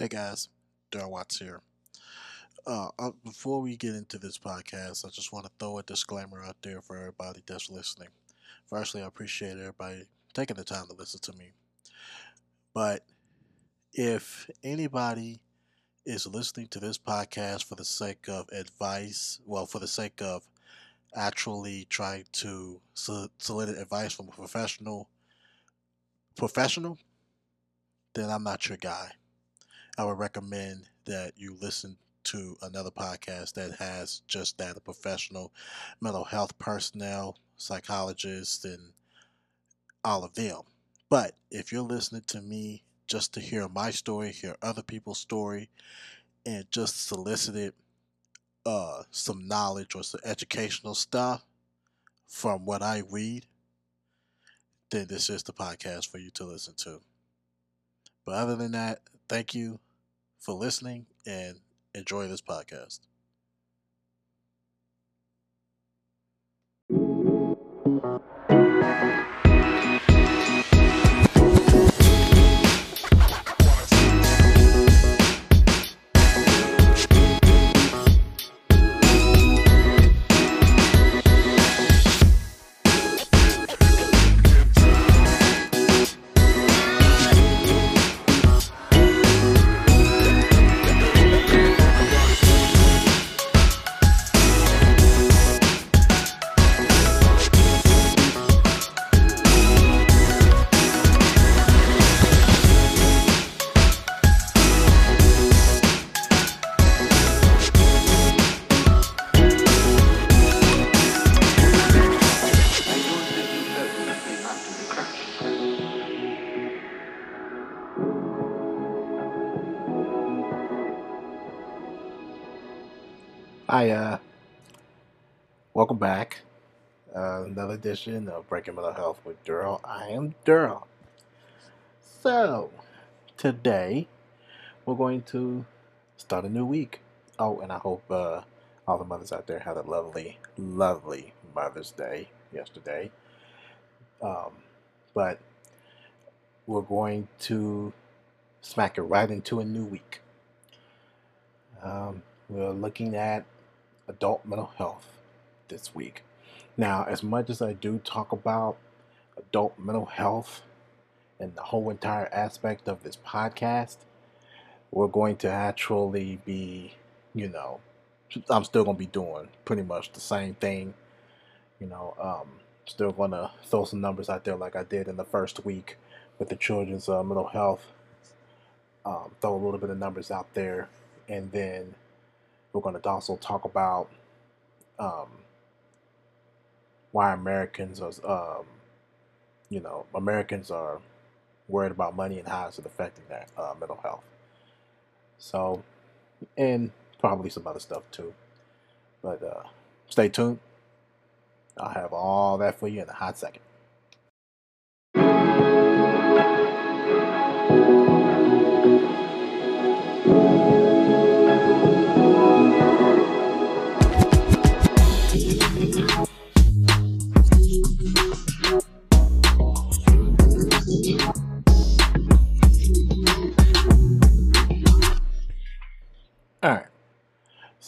Hey guys, Darrell Watts here. Uh, uh, before we get into this podcast, I just want to throw a disclaimer out there for everybody that's listening. Firstly, I appreciate everybody taking the time to listen to me. But if anybody is listening to this podcast for the sake of advice, well, for the sake of actually trying to solicit advice from a professional, professional, then I'm not your guy. I would recommend that you listen to another podcast that has just that a professional mental health personnel, psychologists, and all of them. But if you're listening to me just to hear my story, hear other people's story, and just solicited uh, some knowledge or some educational stuff from what I read, then this is the podcast for you to listen to. But other than that, thank you for listening and enjoy this podcast. Hi, uh, welcome back. Uh, another edition of Breaking Mental Health with Darrell. I am Darrell. So, today we're going to start a new week. Oh, and I hope uh, all the mothers out there had a lovely, lovely Mother's Day yesterday. Um, but we're going to smack it right into a new week. Um, we're looking at adult mental health this week. Now, as much as I do talk about adult mental health and the whole entire aspect of this podcast, we're going to actually be, you know, I'm still going to be doing pretty much the same thing. You know, um, still going to throw some numbers out there like I did in the first week with the children's uh, mental health. Um, throw a little bit of numbers out there, and then we're going to also talk about um, why Americans are, um, you know, Americans are worried about money and how it's affecting their uh, mental health. So, and probably some other stuff too. But uh, stay tuned. I'll have all that for you in a hot second.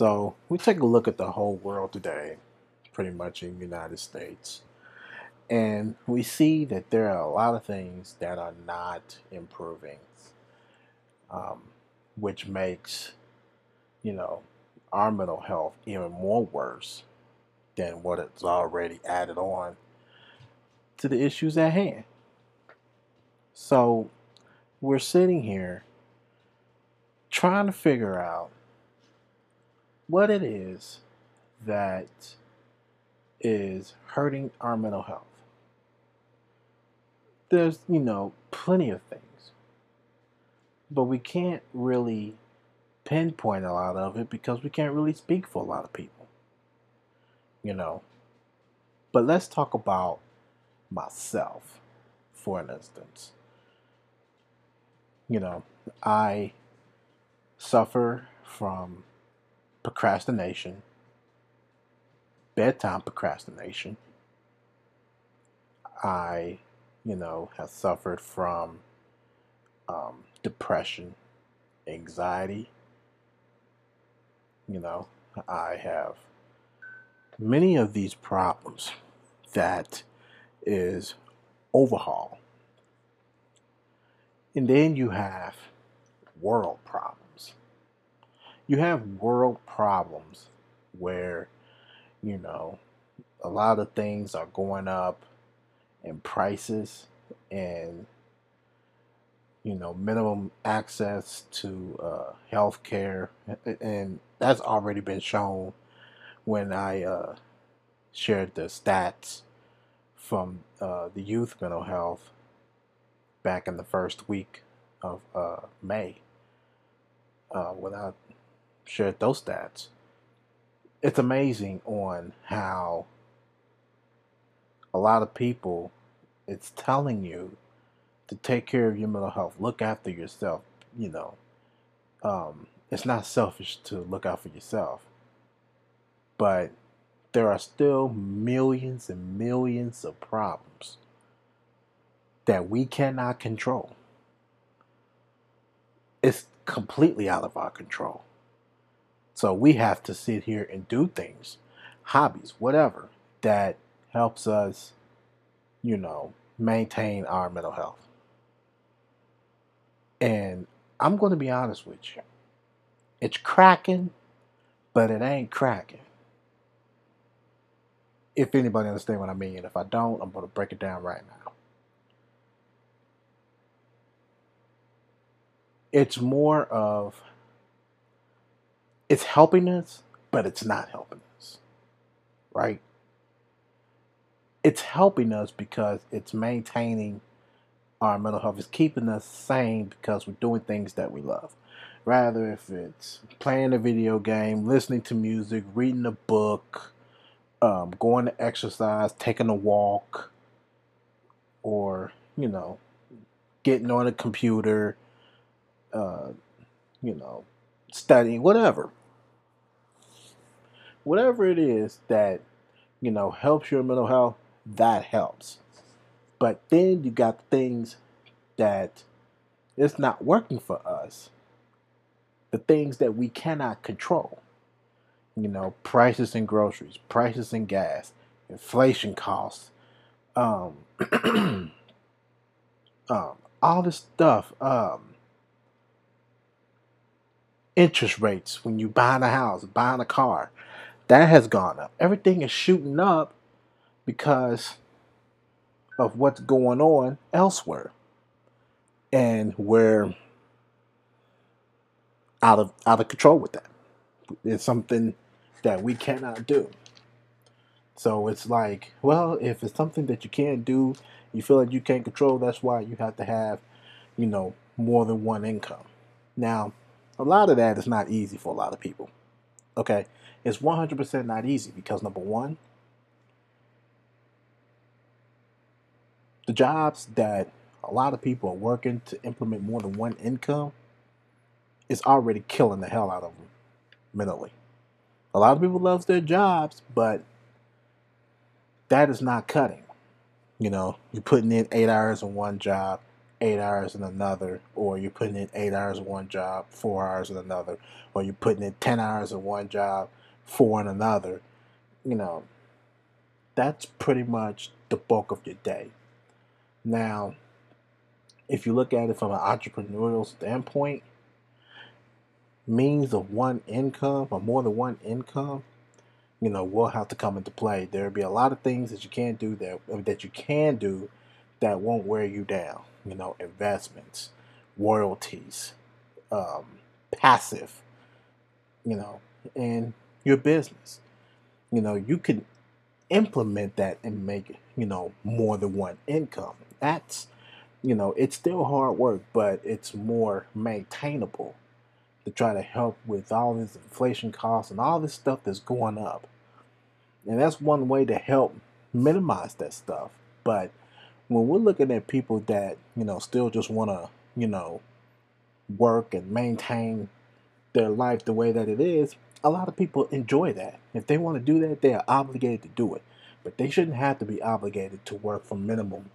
So we take a look at the whole world today, pretty much in the United States, and we see that there are a lot of things that are not improving, um, which makes, you know, our mental health even more worse than what it's already added on to the issues at hand. So we're sitting here trying to figure out what it is that is hurting our mental health. There's, you know, plenty of things, but we can't really pinpoint a lot of it because we can't really speak for a lot of people, you know. But let's talk about myself for an instance. You know, I suffer from procrastination, bedtime procrastination. I, you know, have suffered from um, depression, anxiety. You know, I have many of these problems that is overhaul. And then you have world problems. You have world problems where, you know, a lot of things are going up in prices and you know minimum access to uh, health care and that's already been shown when i uh, shared the stats from uh, the youth mental health back in the first week of uh, may uh, when i shared those stats it's amazing on how a lot of people, it's telling you to take care of your mental health, look after yourself. You know, um, it's not selfish to look out for yourself, but there are still millions and millions of problems that we cannot control. It's completely out of our control. So we have to sit here and do things, hobbies, whatever, that helps us, you know, maintain our mental health. And I'm going to be honest with you. It's cracking, but it ain't cracking. If anybody understand what I mean, if I don't, I'm going to break it down right now. It's more of it's helping us, but it's not helping us. Right? it's helping us because it's maintaining our mental health. It's keeping us sane because we're doing things that we love. Rather, if it's playing a video game, listening to music, reading a book, um, going to exercise, taking a walk, or, you know, getting on a computer, uh, you know, studying, whatever. Whatever it is that, you know, helps your mental health, that helps. But then you got things that it's not working for us. The things that we cannot control. You know, prices in groceries, prices in gas, inflation costs, um, um, all this stuff, um, interest rates when you buying a house, buying a car, that has gone up. Everything is shooting up because of what's going on elsewhere. And we're out of out of control with that. It's something that we cannot do. So it's like, well, if it's something that you can't do, you feel like you can't control, that's why you have to have, you know, more than one income. Now, a lot of that is not easy for a lot of people. Okay? It's 100% not easy because number one, the jobs that a lot of people are working to implement more than one income is already killing the hell out of them mentally. A lot of people love their jobs, but that is not cutting. You know, you're putting in eight hours in one job, eight hours in another, or you're putting in eight hours in one job, four hours in another, or you're putting in 10 hours in one job, four in another. You know, that's pretty much the bulk of your day. Now, if you look at it from an entrepreneurial standpoint, means of one income or more than one income, you know, will have to come into play. There'll be a lot of things that you can't do that that you can do that won't wear you down. You know, investments, royalties, um, passive, you know, and your business. You know, you can implement that and make you know more than one income. That's you know it's still hard work but it's more maintainable to try to help with all this inflation costs and all this stuff that's going up. And that's one way to help minimize that stuff. But when we're looking at people that you know still just want to you know work and maintain their life the way that it is a lot of people enjoy that if they want to do that they are obligated to do it but they shouldn't have to be obligated to work for minimum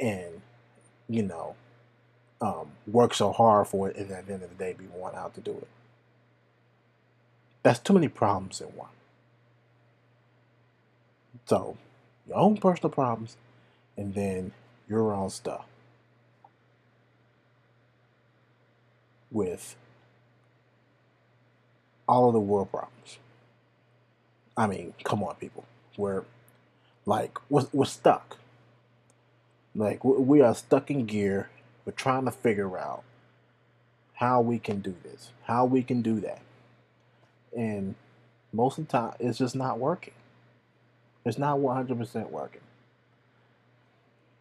and you know um, work so hard for it, and at the end of the day, be worn out to do it. That's too many problems in one. So, your own personal problems, and then your own stuff. With all of the world problems. I mean, come on, people. We're like we're, we're stuck. Like we are stuck in gear. We're trying to figure out how we can do this, how we can do that, and most of the time it's just not working. It's not 100% working.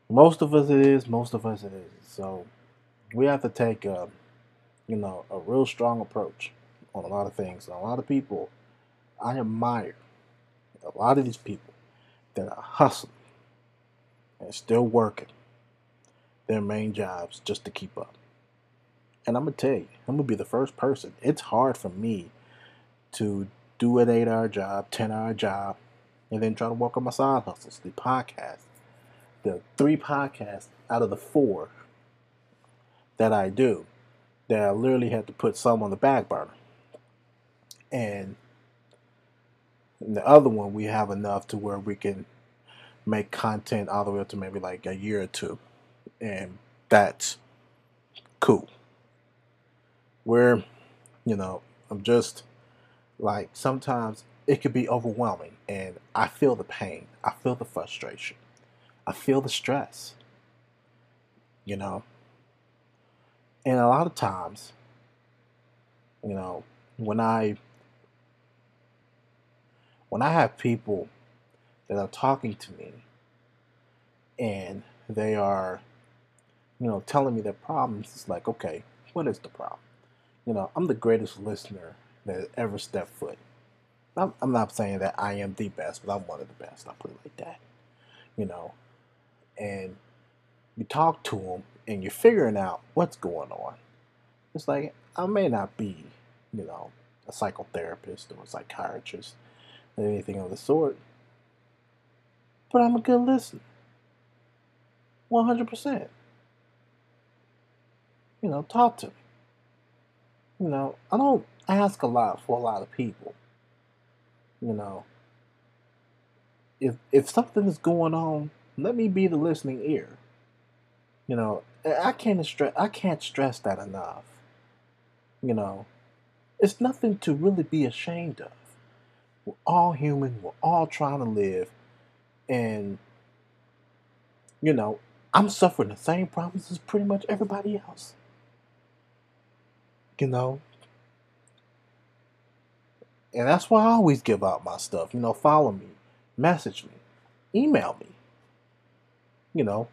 Most of us it is, most of us it is. So we have to take a, you know, a real strong approach on a lot of things. And a lot of people, I admire a lot of these people that are hustling and still working their main jobs just to keep up. And I'm gonna tell you, I'm gonna be the first person. It's hard for me to do an eight hour job, 10 hour job, and then try to work on my side hustles, the podcast. The three podcasts out of the four that I do that I literally had to put some on the back burner. And the other one, we have enough to where we can make content all the way up to maybe like a year or two. And that's cool. Where, you know, I'm just like sometimes it could be overwhelming and I feel the pain. I feel the frustration. I feel the stress. You know? And a lot of times, you know, when I when I have people that are talking to me and they are, you know, telling me their problems, it's like, okay, what is the problem? You know, I'm the greatest listener that ever stepped foot. I'm, I'm not saying that I am the best, but I'm one of the best. I'll put it like that. You know, and you talk to them and you're figuring out what's going on. It's like, I may not be, you know, a psychotherapist or a psychiatrist, anything of the sort. But I'm a good listener. 100%. You know, talk to me. You know, I don't ask a lot for a lot of people. You know, if if something is going on, let me be the listening ear. You know, I can't stress I can't stress that enough. You know, it's nothing to really be ashamed of. We're all human. We're all trying to live. And, you know, I'm suffering the same problems as pretty much everybody else. You know? And that's why I always give out my stuff. You know, follow me, message me, email me. You know,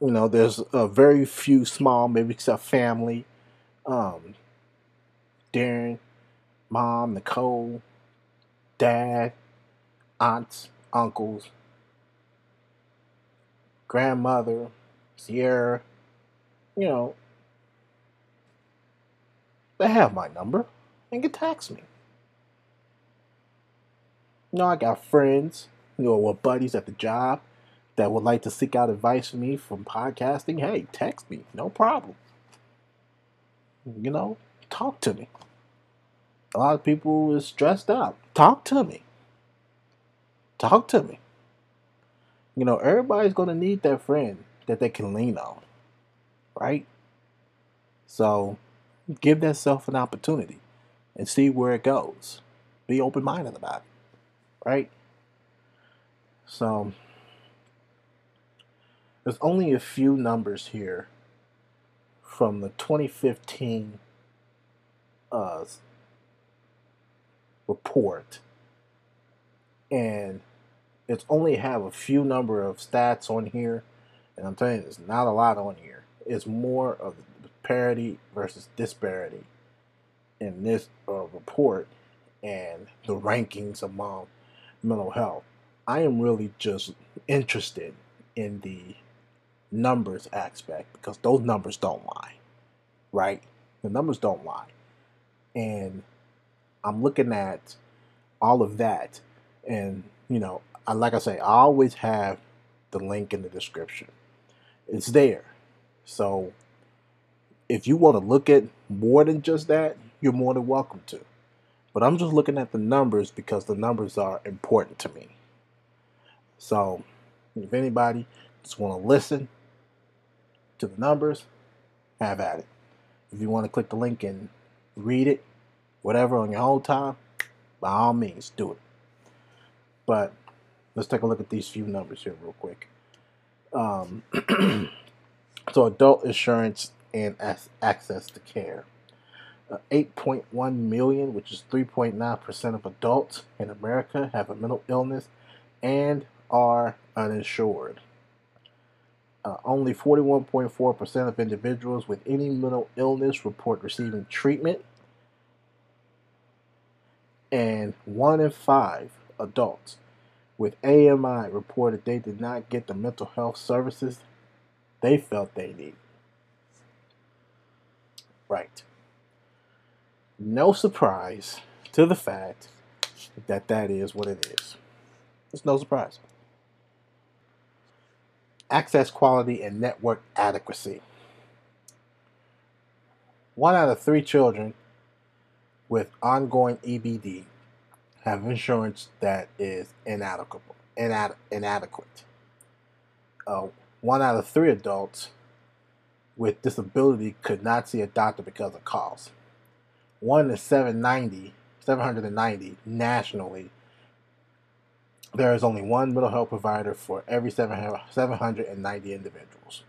you know, there's a very few small, maybe except family, um, Darren, mom, Nicole, dad, aunts, uncles, grandmother, Sierra, you know, they have my number and can text me. You know, I got friends, you know, or buddies at the job that would like to seek out advice from me from podcasting. Hey, text me, no problem. You know, talk to me a lot of people is stressed out. Talk to me. Talk to me. You know, everybody's going to need that friend that they can lean on, right? So give that self an opportunity and see where it goes. Be open minded about it, right? So there's only a few numbers here from the 2015 uh, report. And it's only have a few number of stats on here and i'm telling you there's not a lot on here. It's more of parity versus disparity in this uh, report and the rankings among mental health. I am really just interested in the numbers aspect because those numbers don't lie right? The numbers don't lie. And I'm looking at all of that, and you know, I, like I say, I always have the link in the description. It's there. So if you want to look at more than just that, you're more than welcome to. But I'm just looking at the numbers because the numbers are important to me. So if anybody just want to listen to the numbers, have at it. If you want to click the link and read it, whatever on your own time, by all means, do it. But let's take a look at these few numbers here real quick. Um, so adult insurance and access to care. Uh, 8.1 million, which is 3.9% of adults in America, have a mental illness and are uninsured. Uh, only 41.4% of individuals with any mental illness report receiving treatment, and one in five adults with AMI reported they did not get the mental health services they felt they needed. Right. No surprise to the fact that that is what it is. It's no surprise. Access quality and network adequacy. One out of three children with ongoing EBD have insurance that is inadequate. Inad- inadequate. Uh, one out of three adults with disability could not see a doctor because of cost. One in 790, 790 nationally. There is only one mental health provider for every 790 individuals.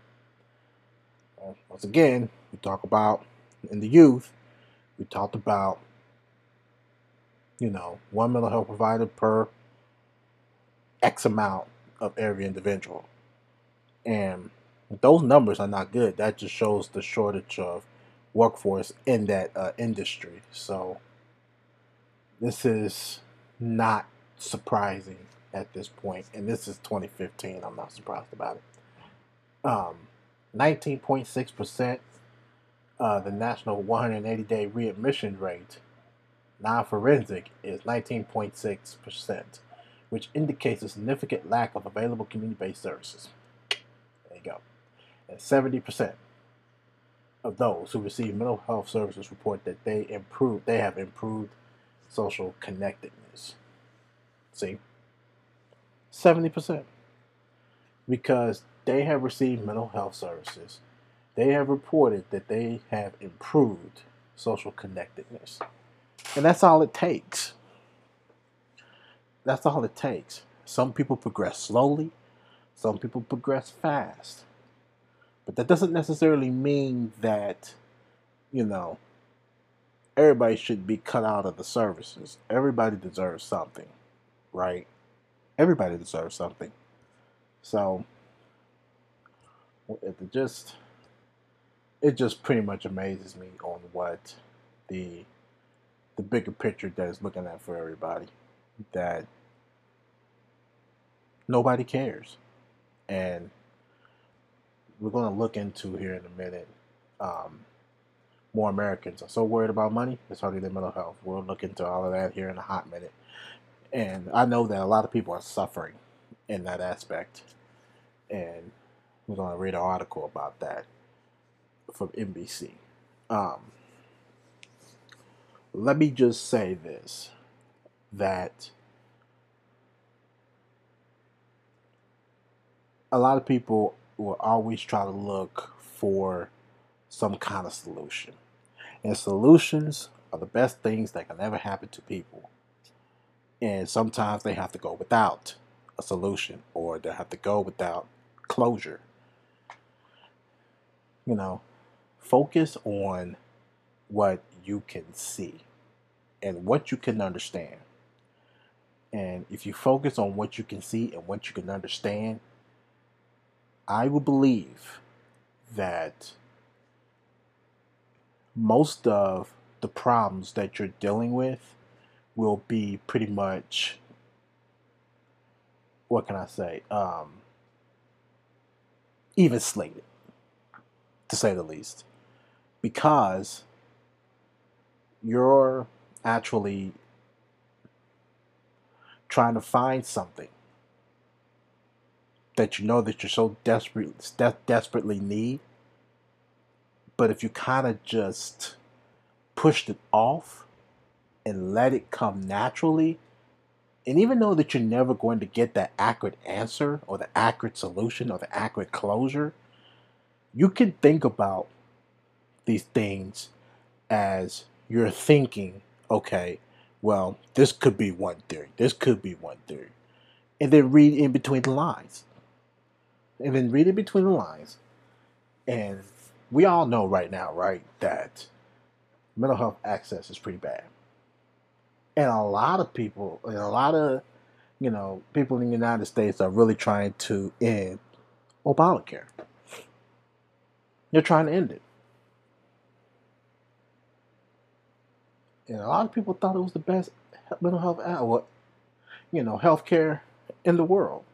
Once again, we talk about in the youth, we talked about, you know, one mental health provider per X amount of every individual. And those numbers are not good. That just shows the shortage of workforce in that uh, industry. So this is not surprising at this point, and this is 2015. I'm not surprised about it. Um, 19.6%, uh, the national 180 day readmission rate, non forensic, is 19.6%, which indicates a significant lack of available community based services. There you go and 70% of those who receive mental health services report that they improve they have improved social connectedness. See? 70%. Because they have received mental health services. They have reported that they have improved social connectedness. And that's all it takes. That's all it takes. Some people progress slowly, some people progress fast. But that doesn't necessarily mean that, you know, everybody should be cut out of the services. Everybody deserves something, right? Everybody deserves something. So it just it just pretty much amazes me on what the the bigger picture that is looking at for everybody that nobody cares and we're going to look into here in a minute. Um, more Americans are so worried about money, it's hardly their mental health. We'll look into all of that here in a hot minute. And I know that a lot of people are suffering in that aspect. And we're going to read an article about that from NBC. Um, let me just say this that a lot of people will always try to look for some kind of solution. And solutions are the best things that can ever happen to people. And sometimes they have to go without a solution or they have to go without closure. You know, focus on what you can see and what you can understand. And if you focus on what you can see and what you can understand, I would believe that most of the problems that you're dealing with will be pretty much what can I say? Um, even slated, to say the least, because you're actually trying to find something that you know that you're so desperate, de- desperately need, But if you kind of just pushed it off and let it come naturally, and even though that you're never going to get that accurate answer or the accurate solution or the accurate closure, you can think about these things as you're thinking, okay, well, this could be one theory, this could be one theory. And then read in between the lines. And then read in between the lines. And we all know right now, right, that mental health access is pretty bad. And a lot of people, and a lot of, you know, people in the United States are really trying to end Obamacare. They're trying to end it. And a lot of people thought it was the best mental health, what, you know, healthcare in the world.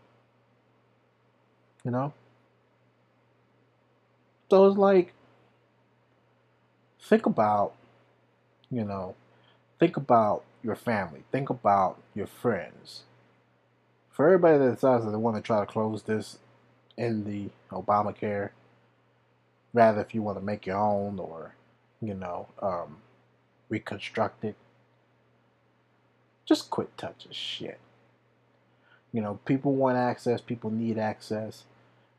You know? So it's like, think about, you know, think about your family, think about your friends. For everybody that decides that they want to try to close this in the Obamacare, rather if you want to make your own or, you know, um, reconstruct it, just quit touching shit. You know, people want access, people need access,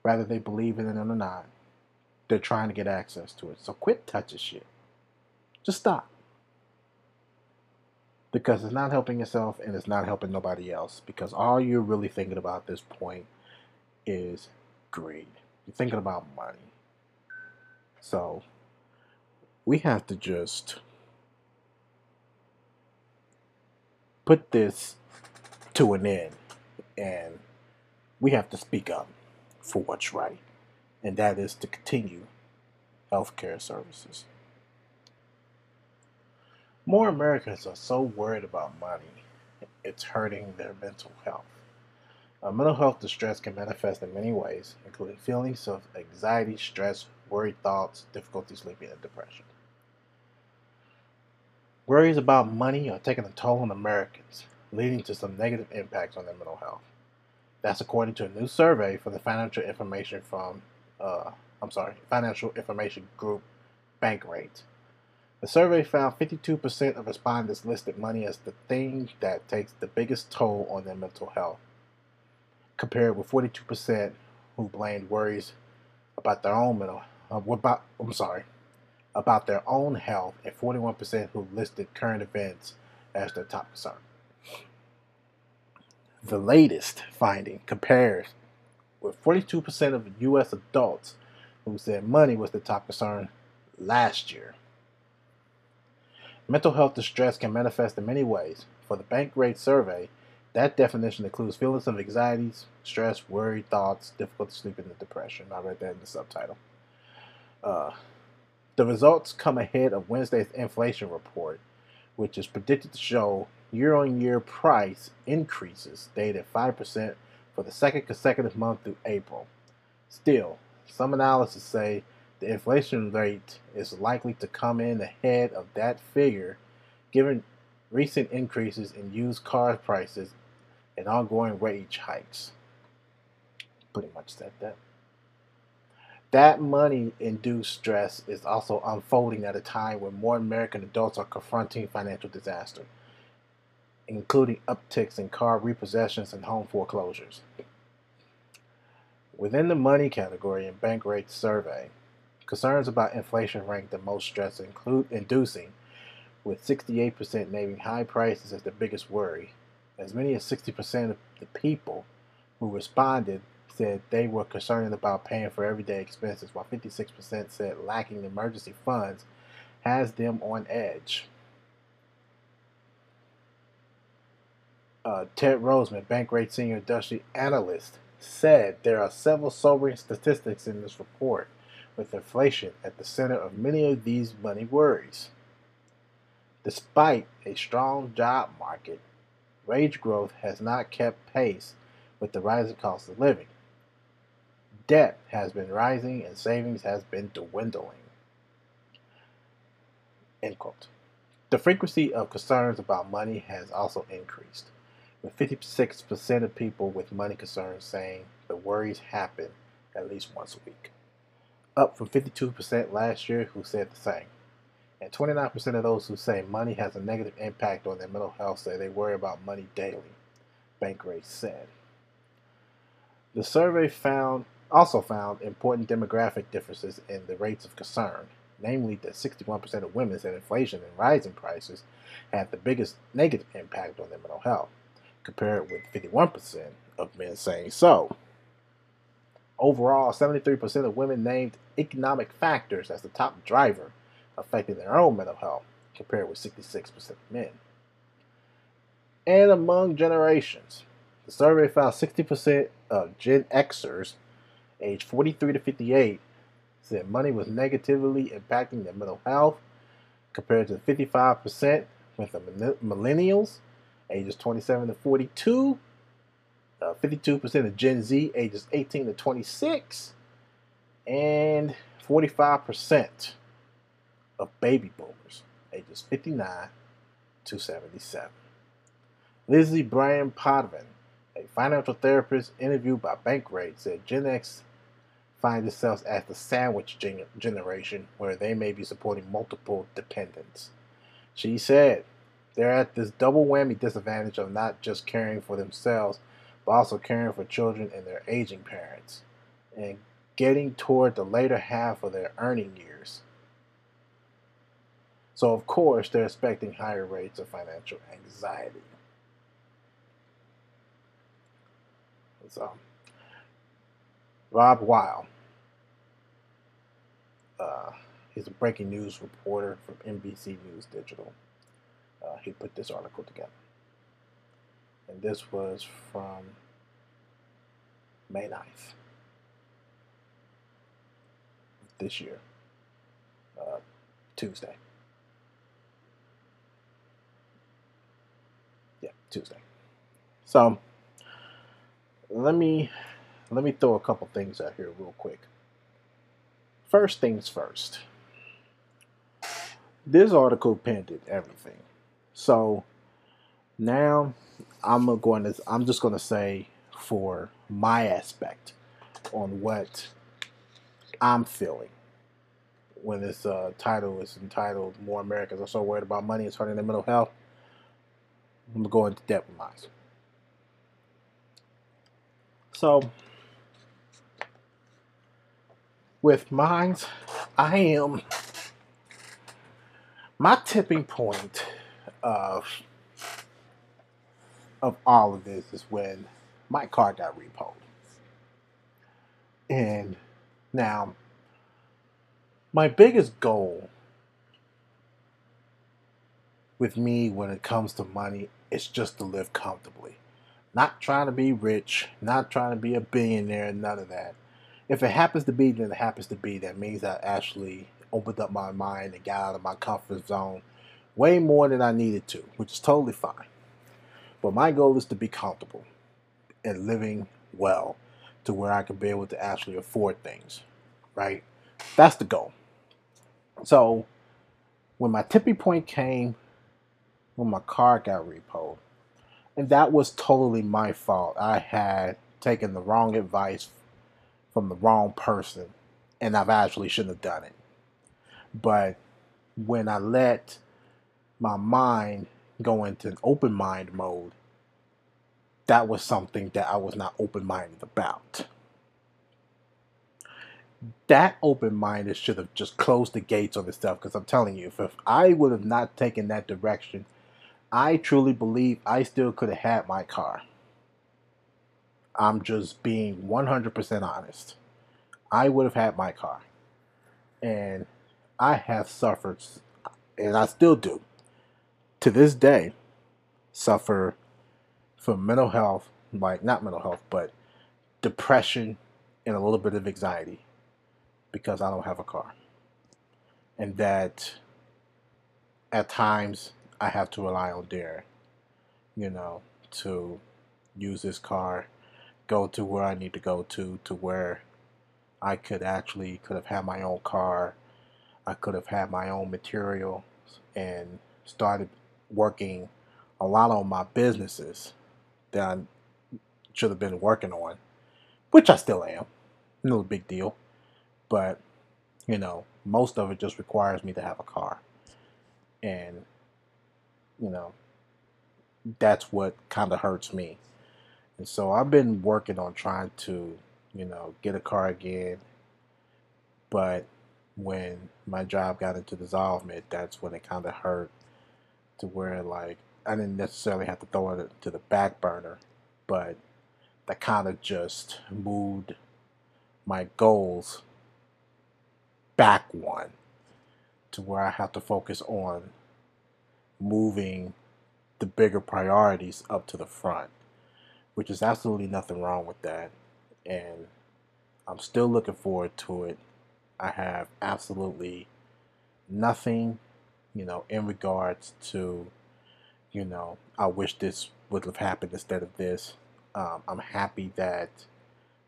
whether they believe in it or not. They're trying to get access to it. So quit touching shit. Just stop. Because it's not helping yourself and it's not helping nobody else. Because all you're really thinking about at this point is greed. You're thinking about money. So we have to just put this to an end and we have to speak up for what's right, and that is to continue healthcare services. More Americans are so worried about money, it's hurting their mental health. Uh, mental health distress can manifest in many ways, including feelings of anxiety, stress, worried thoughts, difficulty sleeping, and depression. Worries about money are taking a toll on Americans leading to some negative impacts on their mental health. That's according to a new survey from the financial information from, uh, I'm sorry, financial information group Bankrate. The survey found 52% of respondents listed money as the thing that takes the biggest toll on their mental health, compared with 42% who blamed worries about their own mental, uh, about, I'm sorry, about their own health, and 41% who listed current events as their top concern. The latest finding compares with 42% of U.S. adults who said money was the top concern last year. Mental health distress can manifest in many ways. For the Bankrate survey, that definition includes feelings of anxieties, stress, worry, thoughts, difficulty sleeping, and depression. I read that in the subtitle. Uh, the results come ahead of Wednesday's inflation report, which is predicted to show year on year price increases stayed at 5% for the second consecutive month through April. Still, some analysts say the inflation rate is likely to come in ahead of that figure given recent increases in used car prices and ongoing wage hikes. Pretty much said that. That money induced stress is also unfolding at a time when more American adults are confronting financial disaster including upticks in car repossessions and home foreclosures. Within the money category in Bankrate survey, concerns about inflation rank the most stress include inducing, with 68% naming high prices as the biggest worry. As many as 60% of the people who responded said they were concerned about paying for everyday expenses, while 56% said lacking emergency funds has them on edge. uh, Ted Rossman, Bankrate Senior Industry Analyst, said there are several sobering statistics in this report, with inflation at the center of many of these money worries. Despite a strong job market, wage growth has not kept pace with the rising cost of living. Debt has been rising and savings has been dwindling. End quote. The frequency of concerns about money has also increased with 56% of people with money concerns saying the worries happen at least once a week. up from 52% last year who said the same. And 29% of those who say money has a negative impact on their mental health say they worry about money daily, Bankrate said. The survey found also found important demographic differences in the rates of concern, namely that 61% of women said inflation and rising prices had the biggest negative impact on their mental health, compared with 51% of men saying so. Overall, 73% of women named economic factors as the top driver affecting their own mental health, compared with 66% of men. And among generations, the survey found 60% of Gen Xers aged 43 to 58 said money was negatively impacting their mental health, compared to 55% with the millennials ages 27 to 42, uh, 52% of Gen Z ages 18 to 26, and 45% of baby boomers ages 59 to 77. Lizzie Bryan Podvin, a financial therapist interviewed by Bankrate, said Gen X find themselves as the sandwich gen- generation where they may be supporting multiple dependents. She said they're at this double whammy disadvantage of not just caring for themselves, but also caring for children and their aging parents, and getting toward the later half of their earning years. So, of course, they're expecting higher rates of financial anxiety. So, Rob Wile, uh, he's a breaking news reporter from NBC News Digital. Uh, he put this article together. And this was from May 9th this year, uh, Tuesday. Yeah, Tuesday. So let me let me throw a couple things out here real quick. First things first. This article painted everything. So now I'm going to I'm just going to say for my aspect on what I'm feeling when this uh, title is entitled "More Americans Are So Worried About Money It's Hurting Their Mental Health." I'm gonna go into depth with. So, with mine, I am my tipping point of of all of this is when my car got repoed. And now, my biggest goal with me when it comes to money is just to live comfortably. Not trying to be rich, not trying to be a billionaire, none of that. If it happens to be, then it happens to be. That means I actually opened up my mind and got out of my comfort zone way more than I needed to, which is totally fine. But my goal is to be comfortable and living well to where I can be able to actually afford things, right? That's the goal. So when my tipping point came, when my car got repoed, and that was totally my fault. I had taken the wrong advice from the wrong person, and I've actually shouldn't have done it. But when I let my mind go into an open mind mode, that was something that I was not open minded about. That open minded should have just closed the gates on stuff because I'm telling you, if, if I would have not taken that direction, I truly believe I still could have had my car. I'm just being 100% honest. I would have had my car. And I have suffered, and I still do, to this day, suffer from mental health, like not mental health, but depression and a little bit of anxiety because I don't have a car. And that at times I have to rely on Darren, you know, to use this car, go to where I need to go to, to where I could actually could have had my own car, I could have had my own material, and started working a lot on my businesses that I should have been working on, which I still am. No big deal. But you know, most of it just requires me to have a car. And, you know, that's what kind of hurts me. And so I've been working on trying to, you know, get a car again. But when my job got into dissolvement, that's when it kind of hurt to where, like, I didn't necessarily have to throw it to the back burner, but that kind of just moved my goals back one to where I have to focus on moving the bigger priorities up to the front, which is absolutely nothing wrong with that. And I'm still looking forward to it. I have absolutely nothing, you know, in regards to, you know, I wish this would have happened instead of this. Um, I'm happy that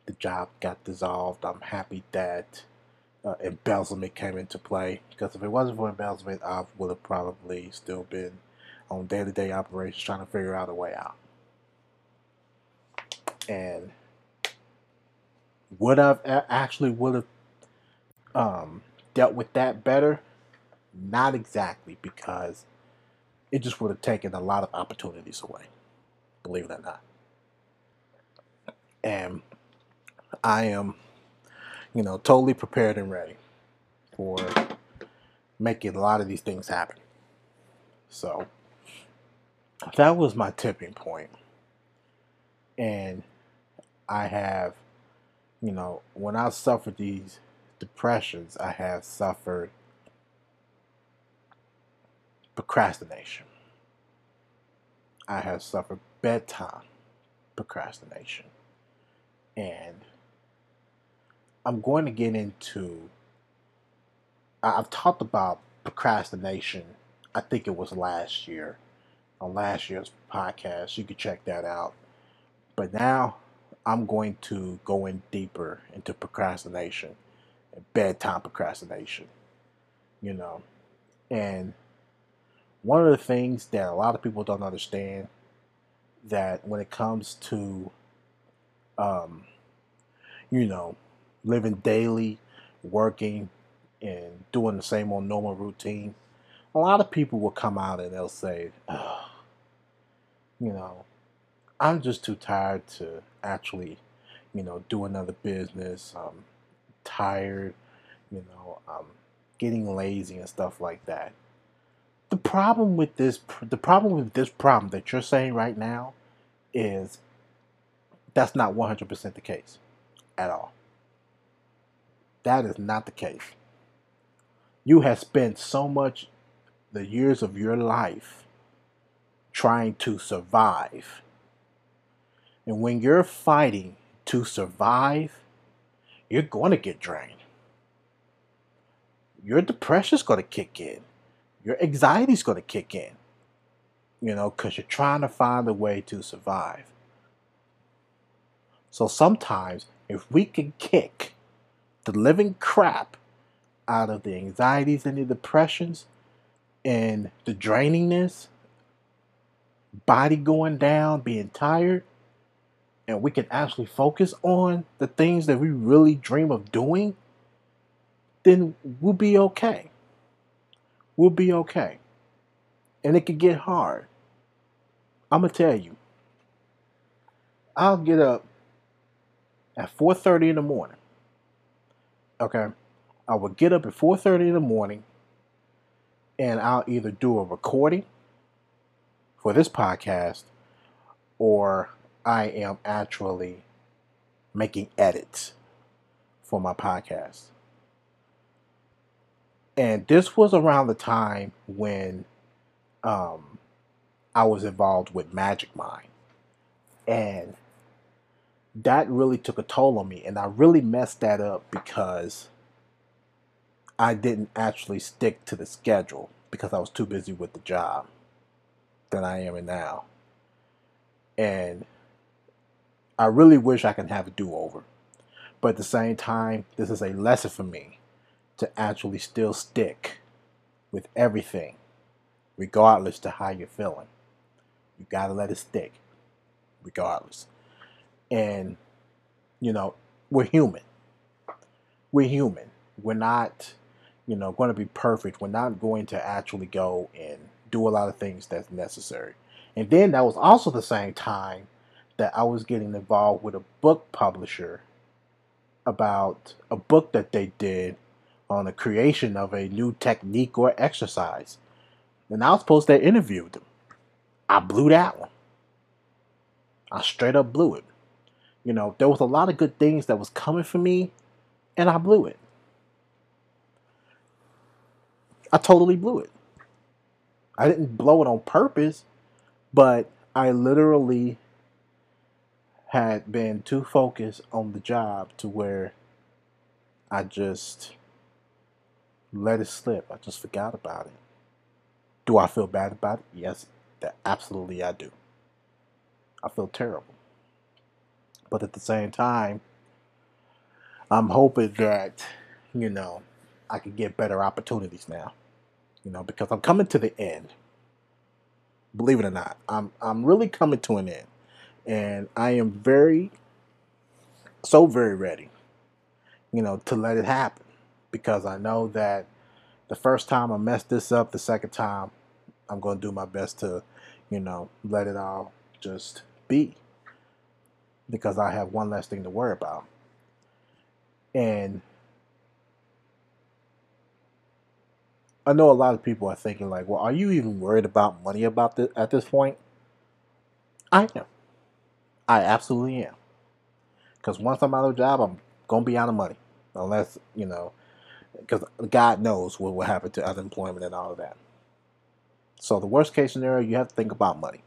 the job got dissolved. I'm happy that uh, embezzlement came into play because if it wasn't for embezzlement, I would have probably still been on day to day operations trying to figure out a way out. And would I've actually would have um, dealt with that better? Not exactly because it just would have taken a lot of opportunities away, believe it or not. And I am, you know, totally prepared and ready for making a lot of these things happen. So that was my tipping point. And I have, you know, when I suffered these depressions, I have suffered procrastination. I have suffered bedtime procrastination. And I'm going to get into, I've talked about procrastination, I think it was last year, on last year's podcast. You can check that out. But now I'm going to go in deeper into procrastination bedtime procrastination, you know. And one of the things that a lot of people don't understand that when it comes to um, you know, living daily, working, and doing the same old normal routine, a lot of people will come out and they'll say, oh, you know, I'm just too tired to actually, you know, do another business. I'm tired, you know, I'm getting lazy and stuff like that. The problem with this, the problem with this problem that you're saying right now is that's not 100% the case at all. That is not the case. You have spent so much the years of your life trying to survive. And when you're fighting to survive, you're going to get drained. Your depression's going to kick in. Your anxiety's going to kick in. You know, because you're trying to find a way to survive. So sometimes, if we can kick the living crap out of the anxieties and the depressions and the drainingness, body going down, being tired, and we can actually focus on the things that we really dream of doing, then we'll be okay. We'll be okay. And it could get hard. I'm to tell you. I'll get up at 4:30 in the morning. Okay? I will get up at 4:30 in the morning and I'll either do a recording for this podcast or I am actually making edits for my podcast. And this was around the time when um, I was involved with Magic Mind. And that really took a toll on me. And I really messed that up because I didn't actually stick to the schedule because I was too busy with the job that I am now. And I really wish I can have a do over. But at the same time, this is a lesson for me to actually still stick with everything, regardless to how you're feeling. You gotta let it stick, regardless. And, you know, we're human. We're human. we're not, you know, going to be perfect. We're not going to actually go and do a lot of things that's necessary. And then that was also the same time that I was getting involved with a book publisher about a book that they did on the creation of a new technique or exercise. And I was supposed to interview them. I blew that one. I straight up blew it. You know, there was a lot of good things that was coming for me, and I blew it. I totally blew it. I didn't blow it on purpose, but I literally had been too focused on the job to where I just let it slip. I just forgot about it. Do I feel bad about it? Yes, that absolutely I do. I feel terrible. But at the same time, I'm hoping that, you know, I can get better opportunities now. You know, because I'm coming to the end. Believe it or not, I'm I'm really coming to an end. And I am very so very ready, you know, to let it happen. Because I know that the first time I messed this up, the second time I'm gonna do my best to, you know, let it all just be because I have one less thing to worry about. And I know a lot of people are thinking like, well, are you even worried about money about this at this point? I am. I absolutely am. Because once I'm out of a job, I'm gonna be out of money, unless you know, because God knows what will happen to unemployment and all of that. So the worst case scenario, you have to think about money.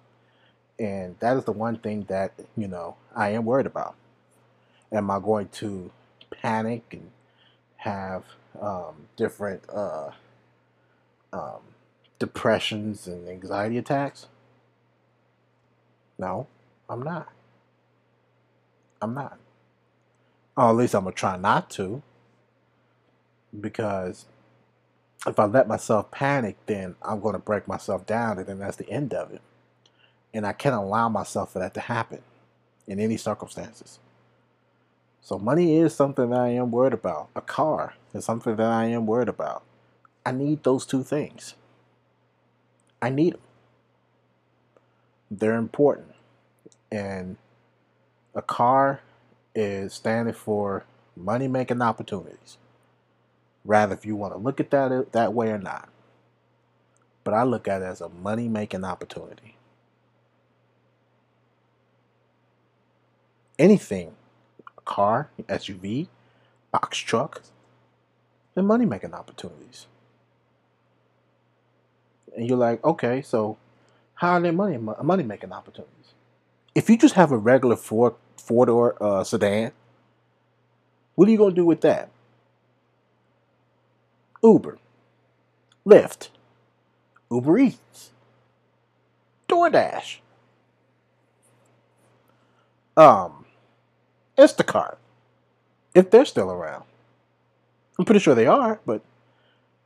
And that is the one thing that, you know, I am worried about. Am I going to panic and have um, different uh, um, depressions and anxiety attacks? No, I'm not. I'm not. Or at least I'm going to try not to. Because if I let myself panic, then I'm going to break myself down, and then that's the end of it. And I can't allow myself for that to happen in any circumstances. So money is something that I am worried about. A car is something that I am worried about. I need those two things. I need them. They're important. And a car is standing for money making opportunities. Rather, if you want to look at that that way or not. But I look at it as a money making opportunity. anything a car, SUV, box truck, they're money making opportunities. And you're like, okay, so how are they money money making opportunities? If you just have a regular four four door uh, sedan, what are you gonna do with that? Uber, Lyft, Uber Eats, DoorDash. Um, Instacart, if they're still around. I'm pretty sure they are, but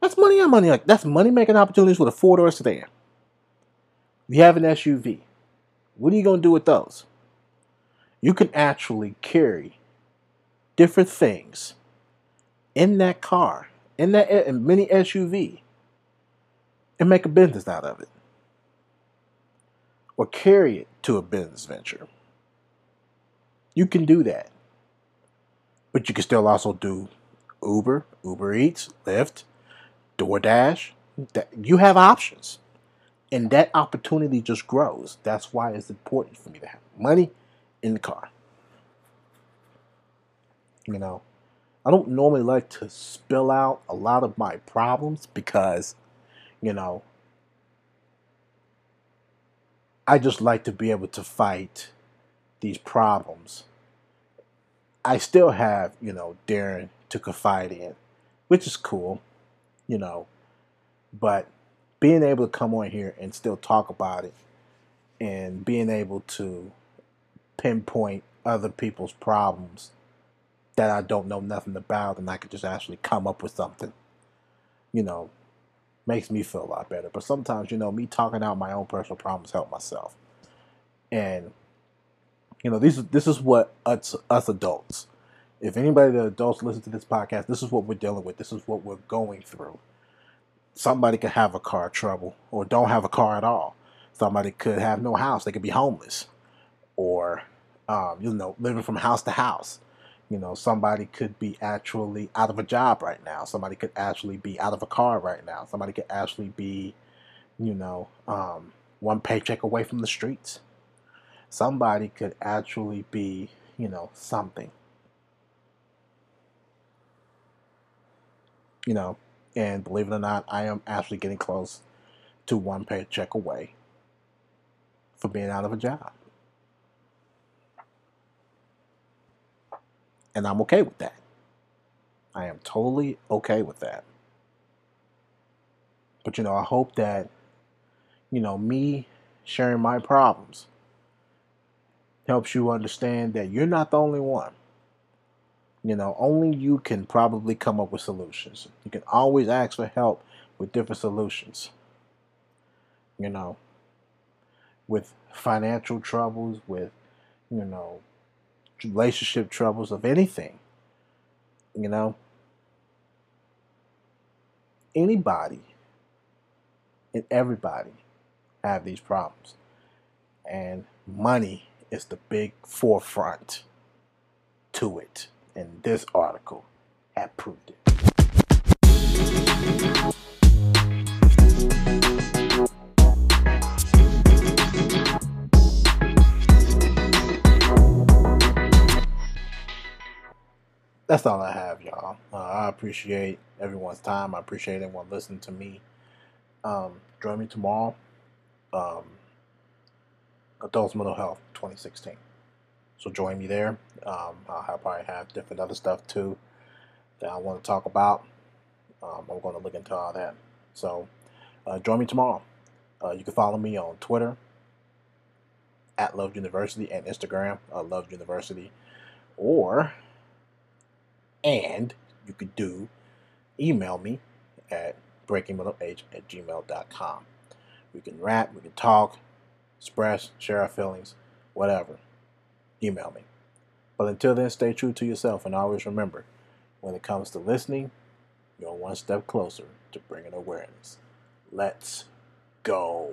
that's money on money. Like that's money making opportunities with a four door sedan. You have an SUV, what are you going to do with those? You can actually carry different things in that car, in that mini SUV, and make a business out of it, or carry it to a business venture. You can do that. But you can still also do Uber, Uber Eats, Lyft, DoorDash. You have options. And that opportunity just grows. That's why it's important for me to have money in the car. You know, I don't normally like to spill out a lot of my problems because, you know, I just like to be able to fight these problems, I still have, you know, Darren to confide in, which is cool, you know, but being able to come on here and still talk about it and being able to pinpoint other people's problems that I don't know nothing about and I could just actually come up with something, you know, makes me feel a lot better. But sometimes, you know, me talking out my own personal problems help myself. And you know, these this is what us us adults if anybody the adults listen to this podcast, this is what we're dealing with. This is what we're going through. Somebody could have a car trouble or don't have a car at all. Somebody could have no house. They could be homeless or, um, you know, living from house to house. You know, somebody could be actually out of a job right now. Somebody could actually be out of a car right now. Somebody could actually be, you know, um, one paycheck away from the streets. Somebody could actually be, you know, something. You know, and believe it or not, I am actually getting close to one paycheck away for being out of a job. And I'm okay with that. I am totally okay with that. But you know, I hope that, you know, me sharing my problems helps you understand that you're not the only one. You know, only you can probably come up with solutions. You can always ask for help with different solutions. You know, with financial troubles, with, you know, relationship troubles, of anything. You know, anybody and everybody have these problems. And money is the big forefront to it. And this article had proved it. That's all I have, y'all. Uh, I appreciate everyone's time. I appreciate everyone listening to me. Um, join me tomorrow. Um, Adults Mental Health 2016. So join me there. Um, I'll probably have different other stuff too that I want to talk about. Um, I'm going to look into all that. So uh, join me tomorrow. Uh, you can follow me on Twitter at Love University and Instagram, uh, Love University, or and you could do email me at breakingmentalh at gmail.com. We can rap, we can talk, express, share our feelings, whatever. Email me. But until then, stay true to yourself and always remember when it comes to listening, you're one step closer to bringing awareness. Let's go.